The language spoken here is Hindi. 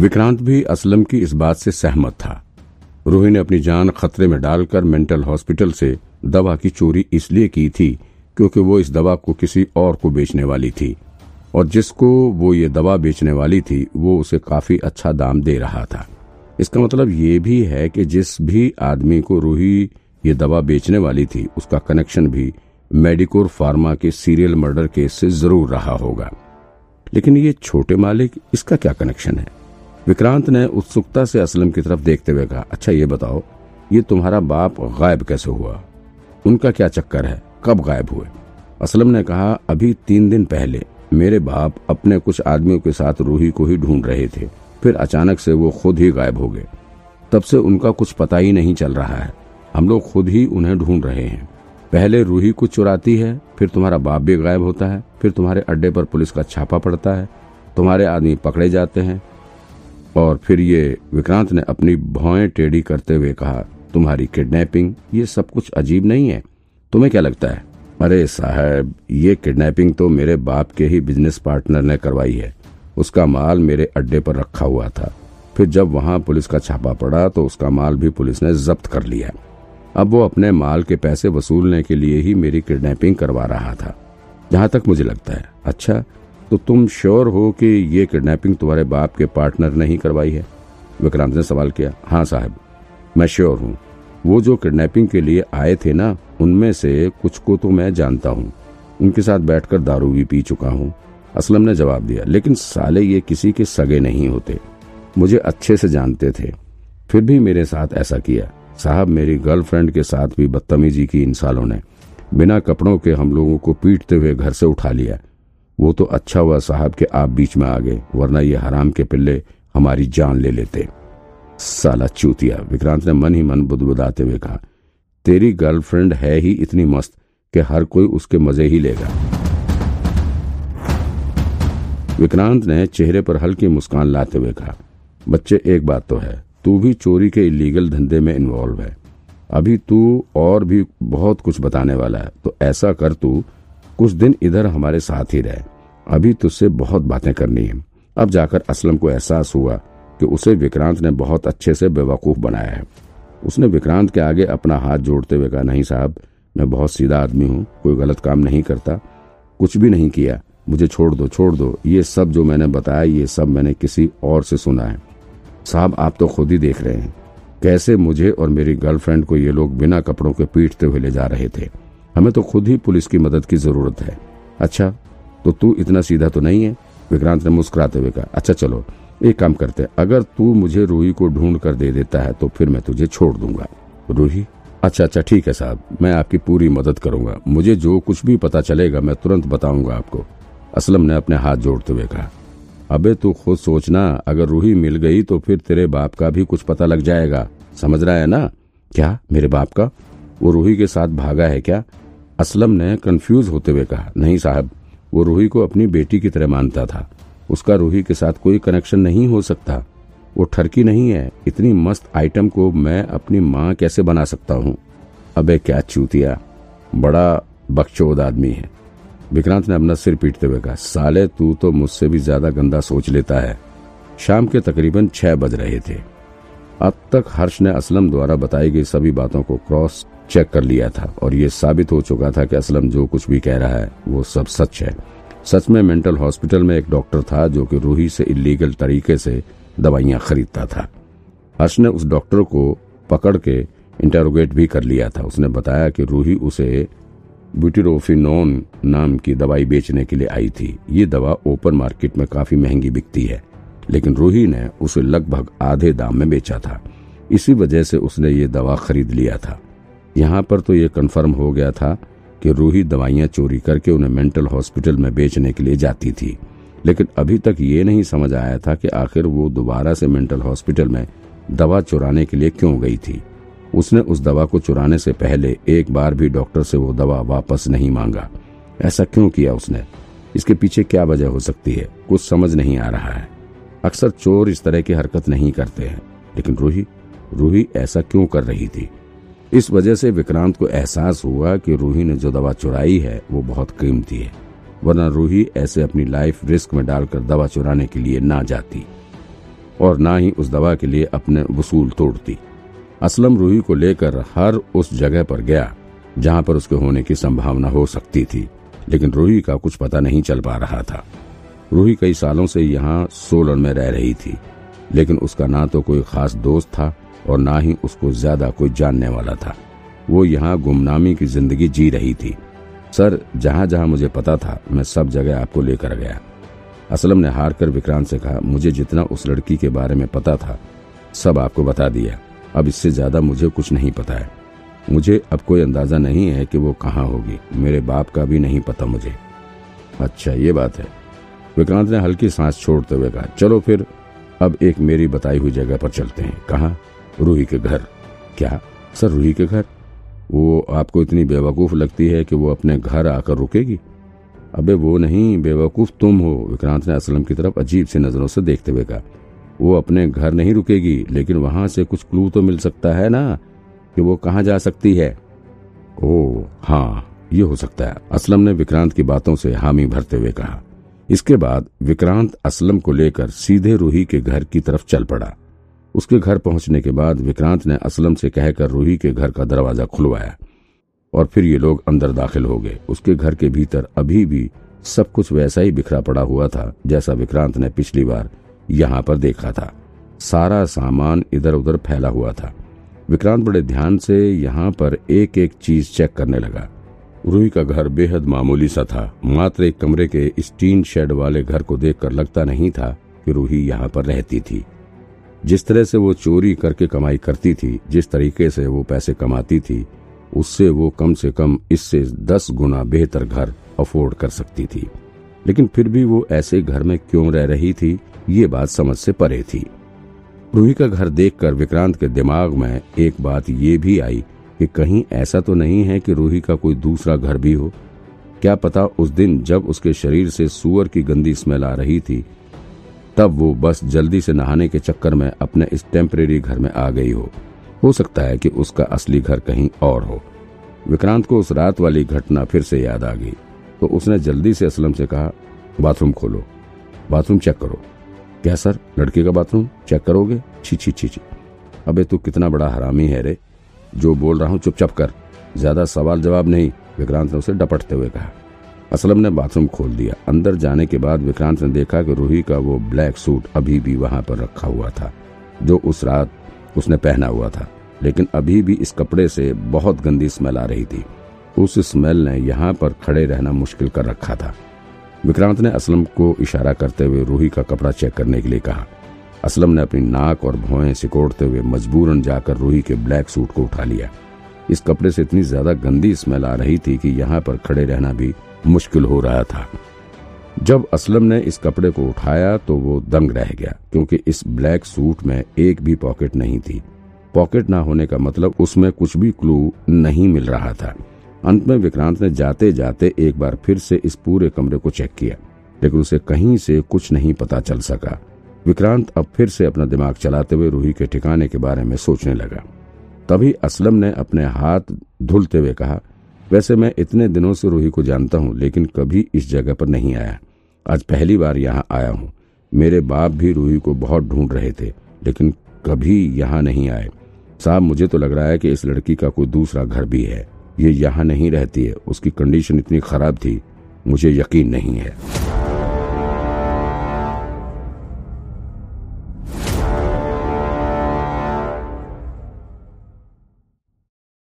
विक्रांत भी असलम की इस बात से सहमत था। रूही ने अपनी जान खतरे में डालकर मेंटल हॉस्पिटल से दवा की चोरी इसलिए की थी क्योंकि वो इस दवा को किसी और को बेचने वाली थी। और जिसको वो ये दवा बेचने वाली थी, वो उसे काफ़ी अच्छा दाम दे रहा था। इसका मतलब ये भी है कि जिस भी आदमी को रूही ये दवा बेचने वाली थी, उसका कनेक्शन भी मेडिकोर फार्मा के सीरियल मर्डर केस से ज़रूर रहा होगा। लेकिन ये छोटे मालिक, इसका क्या कनेक्शन है? विक्रांत ने उत्सुकता से असलम की तरफ़ देखते हुए कहा अच्छा ये बताओ, ये तुम्हारा बाप गायब कैसे हुआ? उनका क्या चक्कर है? कब गायब हुए? असलम ने कहा, अभी तीन दिन पहले मेरे बाप अपने कुछ आदमियों के साथ रूही को ही ढूंढ रहे थे, फिर अचानक से वो खुद ही गायब हो गए। तब से उनका कुछ पता ही नहीं चल रहा है। हम लोग खुद ही उन्हें ढूंढ रहे हैं। पहले रूही कुछ चुराती है, फिर तुम्हारा बाप भी गायब होता है, फिर तुम्हारे अड्डे पर पुलिस का छापा पड़ता है, तुम्हारे आदमी पकड़े जाते हैं और फिर ये विक्रांत ने अपनी भौएँ टेढ़ी करते हुए कहा, तुम्हारी किडनैपिंग, ये सब कुछ अजीब नहीं है। तुम्हें क्या लगता है? अरे साहब, ये किडनैपिंग तो मेरे बाप के ही बिज़नेस पार्टनर ने करवाई है। उसका माल मेरे अड्डे पर रखा हुआ था। फिर जब वहाँ पुलिस का छापा पड़ा तो उसका माल भी पुलिस ने जब्त कर लिया। अब वो अपने माल के पैसे वसूलने के लिए ही मेरी किडनैपिंग करवा रहा था। जहाँ तक मुझे लगता है। अच्छा तो तुम श्योर हो कि ये किडनैपिंग तुम्हारे बाप के पार्टनर ने ही करवाई है? विक्रांत ने सवाल किया हाँ साहब, मैं श्योर हूँ। वो जो किडनैपिंग के लिए आए थे ना, उनमें से कुछ को तो मैं जानता हूँ। उनके साथ बैठकर दारू भी पी चुका हूँ। असलम ने जवाब दिया, लेकिन साले ये किसी के सगे नहीं होते। मुझे अच्छे से जानते थे। फिर भी मेरे साथ ऐसा किया। साहब, मेरी गर्लफ्रेंड के साथ भी बदतमीजी की इन सालों ने। बिना कपड़ों के हम लोगों को पीटते हुए घर से उठा लिया। वो तो अच्छा हुआ साहब के आप बीच में आ गए, वरना ये हराम के पिल्ले हमारी जान ले लेते। साला चूतिया, विक्रांत ने मन ही मन बुदबुदाते हुए कहा, तेरी गर्लफ्रेंड है ही इतनी मस्त कि हर कोई उसके मज़े ही लेगा। विक्रांत ने चेहरे पर हल्की मुस्कान लाते हुए कहा, बच्चे, एक बात तो है, तू भी चोरी के इलीगल धंधे में इन्वॉल्व है। अभी तू और भी बहुत कुछ बताने वाला है तो ऐसा कर तू, कुछ दिन इधर हमारे साथ ही रहे। अभी तुझसे बहुत बातें करनी है। अब जाकर असलम को एहसास हुआ कि उसे विक्रांत ने बहुत अच्छे से बेवकूफ़ बनाया है। उसने विक्रांत के आगे अपना हाथ जोड़ते हुए कहा, नहीं साहब, मैं बहुत सीधा आदमी हूँ, कोई गलत काम नहीं करता। कुछ भी नहीं किया, मुझे छोड़ दो छोड़ दो। ये सब जो मैंने बताया, ये सब मैंने किसी और से सुना है। साहब, आप तो खुद ही देख रहे हैं। कैसे मुझे और मेरी गर्लफ्रेंड को ये लोग बिना कपड़ों के पीटते हुए ले जा रहे थे? हमें तो खुद ही पुलिस की मदद की ज़रूरत है। अच्छा तो तू इतना सीधा तो नहीं है? विक्रांत ने मुस्कुराते हुए कहा अच्छा चलो, एक काम करते हैं। अगर तू मुझे रूही को ढूंढ कर दे देता है तो फिर मैं तुझे छोड़ दूँगा। रूही? अच्छा अच्छा ठीक है साहब, मैं आपकी पूरी मदद करूँगा। मुझे जो कुछ भी पता चलेगा, मैं तुरंत बताऊँगा आपको। असलम ने अपने हाथ जोड़ते हुए कहा, अबे, तू खुद सोचना, अगर रूही मिल गई तो फिर तेरे बाप का भी कुछ पता लग जाएगा। समझ रहा है ना? क्या? मेरे बाप का? वो रूही के साथ भागा है क्या? असलम ने कंफ्यूज होते हुए कहा, नहीं साहब वो रूही को अपनी बेटी की तरह मानता था। उसका रूही के साथ कोई कनेक्शन नहीं हो सकता। वो ठरकी नहीं है, इतनी मस्त आइटम को मैं अपनी माँ कैसे बना सकता हूँ? अबे क्या चूतिया, बड़ा बकचोद आदमी है। विक्रांत ने अपना सिर पीटते हुए कहा, साले, तू तो मुझसे भी ज़्यादा गंदा सोच लेता है। शाम के तकरीबन छह बज रहे थे। अब तक हर्ष ने असलम द्वारा बताई गई सभी बातों को क्रॉस चेक कर लिया था और ये साबित हो चुका था कि असलम जो कुछ भी कह रहा है, वो सब सच है। सच में मेंटल हॉस्पिटल में एक डॉक्टर था जो कि रूही से इलीगल तरीके से दवाइयाँ खरीदता था। हर्ष ने उस डॉक्टर को पकड़ के इंटेरोगेट भी कर लिया था। उसने बताया कि रूही उसे ब्यूटिरोफिनोन नाम की दवाई बेचने के लिए आई थी। ये दवा ओपन मार्केट में काफ़ी महँगी बिकती है, लेकिन रूही ने उसे लगभग आधे दाम में बेचा था। इसी वजह से उसने ये दवा खरीद लिया था। यहाँ पर तो ये कन्फर्म हो गया था कि रूही दवाइयाँ चोरी करके उन्हें मेंटल हॉस्पिटल में बेचने के लिए जाती थी। लेकिन अभी तक ये नहीं समझ आया था कि आखिर वो दोबारा से मेंटल हॉस्पिटल में दवा चुराने के लिए क्यों गई थी। उसने उस दवा को चुराने से पहले एक बार भी डॉक्टर से वो दवा वापस नहीं मांगा। ऐसा क्यों किया उसने? इसके पीछे क्या वजह हो सकती है? कुछ समझ नहीं आ रहा है। अक्सर चोर इस तरह की हरकत नहीं करते हैं। लेकिन रूही रूही ऐसा क्यों कर रही थी? इस वजह से विक्रांत को एहसास हुआ कि रूही ने जो दवा चुराई है, वो बहुत कीमती है, वरना रूही ऐसे अपनी लाइफ रिस्क में डालकर दवा चुराने के लिए ना जाती और ना ही उस दवा के लिए अपने वसूल तोड़ती। असलम रूही को लेकर हर उस जगह पर गया, जहाँ पर उसके होने की संभावना हो सकती थी, लेकिन रूही का कुछ पता नहीं चल पा रहा था। रूही कई सालों से यहाँ सोलन में रह रही थी, लेकिन उसका ना तो कोई खास दोस्त था और ना ही उसको ज़्यादा कोई जानने वाला था। वो यहाँ गुमनामी की ज़िंदगी जी रही थी। सर जहाँ जहाँ मुझे पता था, मैं सब जगह आपको लेकर गया। असलम ने हार कर विक्रांत से कहा, मुझे जितना उस लड़की के बारे में पता था, सब आपको बता दिया। अब इससे ज़्यादा मुझे कुछ नहीं पता है। मुझे अब कोई अंदाज़ा नहीं है कि वो कहाँ होगी। मेरे बाप का भी नहीं पता मुझे। अच्छा ये बात है। विक्रांत ने हल्की सांस छोड़ते हुए कहा, चलो फिर, अब एक मेरी बताई हुई जगह पर चलते हैं। कहा? रूही के घर। क्या? सर, रूही के घर? वो आपको इतनी बेवकूफ़ लगती है कि वो अपने घर आकर रुकेगी? अबे, वो नहीं, बेवकूफ़ तुम हो, विक्रांत ने असलम की तरफ़ अजीब सी नज़रों से देखते हुए कहा। वो अपने घर नहीं रुकेगी, लेकिन वहाँ से कुछ क्लू तो मिल सकता है ना, कि वो कहाँ जा सकती है? ओ हाँ ये हो सकता है। असलम ने विक्रांत की बातों से हामी भरते हुए कहा। इसके बाद विक्रांत असलम को लेकर सीधे रूही के घर की तरफ़ चल पड़ा। उसके घर पहुँचने के बाद विक्रांत ने असलम से कहकर रूही के घर का दरवाज़ा खुलवाया और फिर ये लोग अंदर दाखिल हो गए। उसके घर के भीतर अभी भी सब कुछ वैसा ही बिखरा पड़ा हुआ था, जैसा विक्रांत ने पिछली बार यहाँ पर देखा था। सारा सामान इधर उधर फैला हुआ था। विक्रांत बड़े ध्यान से यहाँ पर एक एक चीज़ चेक करने लगा। रूही का घर बेहद मामूली सा था। मात्र एक कमरे के स्टीन शेड वाले घर को देखकर लगता नहीं था कि रूही यहाँ पर रहती थी। जिस तरह से वो चोरी करके कमाई करती थी, जिस तरीके से वो पैसे कमाती थी, उससे वो कम से कम इससे दस गुना बेहतर घर अफोर्ड कर सकती थी। लेकिन फिर भी वो ऐसे घर में क्यों रह रही थी, ये बात समझ से परे थी। रूही का घर देखकर विक्रांत के दिमाग में एक बात ये भी आई कि कहीं ऐसा तो नहीं है कि रूही का कोई दूसरा घर भी हो। क्या पता उस दिन जब उसके शरीर से सुअर की गंदी स्मेल आ रही थी तब वो बस जल्दी से नहाने के चक्कर में अपने इस टेम्परेरी घर में आ गई हो। हो सकता है कि उसका असली घर कहीं और हो। विक्रांत को उस रात वाली घटना फिर से याद आ गई तो उसने जल्दी से असलम से कहा, बाथरूम खोलो। बाथरूम चेक करो। क्या सर? लड़के का बाथरूम? चेक करोगे? छी छी छी छी। अबे तू कितना बड़ा हरामी है रे। जो बोल रहा हूँ चुपचाप कर। ज़्यादा सवाल जवाब नहीं, विक्रांत ने उसे डपटते हुए कहा। असलम ने बाथरूम खोल दिया। अंदर जाने के बाद विक्रांत ने देखा कि रूही का वो ब्लैक सूट अभी भी वहाँ पर रखा हुआ था, जो उस रात उसने पहना हुआ था। लेकिन अभी भी इस कपड़े से बहुत गंदी स्मेल आ रही थी। उस स्मेल ने यहाँ पर खड़े रहना मुश्किल कर रखा था। विक्रांत ने असलम को इशारा करते हुए रूही का कपड़ा चेक करने के लिए कहा। असलम ने अपनी नाक और भौएँ सिकोड़ते हुए मजबूरन जाकर रूही के ब्लैक सूट को उठा लिया। इस कपड़े से इतनी ज़्यादा गंदी स्मेल आ रही थी कि यहाँ पर खड़े रहना भी मुश्किल हो रहा था। जब असलम ने इस कपड़े को उठाया तो वो दंग रह गया, क्योंकि इस ब्लैक सूट में एक भी पॉकेट नहीं थी। पॉकेट ना होने का मतलब उसमें कुछ भी क्लू नहीं मिल रहा था। अंत में विक्रांत ने जाते जाते एक बार फिर से इस पूरे कमरे को चेक किया, लेकिन उसे कहीं से कुछ नहीं पता चल सका। विक्रांत अब फिर से अपना दिमाग चलाते हुए रूही के ठिकाने के बारे में सोचने लगा। तभी असलम ने अपने हाथ धुलते हुए कहा वैसे मैं इतने दिनों से रूही को जानता हूँ, लेकिन कभी इस जगह पर नहीं आया। आज पहली बार यहाँ आया हूँ। मेरे बाप भी रूही को बहुत ढूंढ रहे थे, लेकिन कभी यहाँ नहीं आए। साहब, मुझे तो लग रहा है कि इस लड़की का कोई दूसरा घर भी है। ये यहाँ नहीं रहती है। उसकी कंडीशन इतनी खराब थी। मुझे यकीन नहीं है।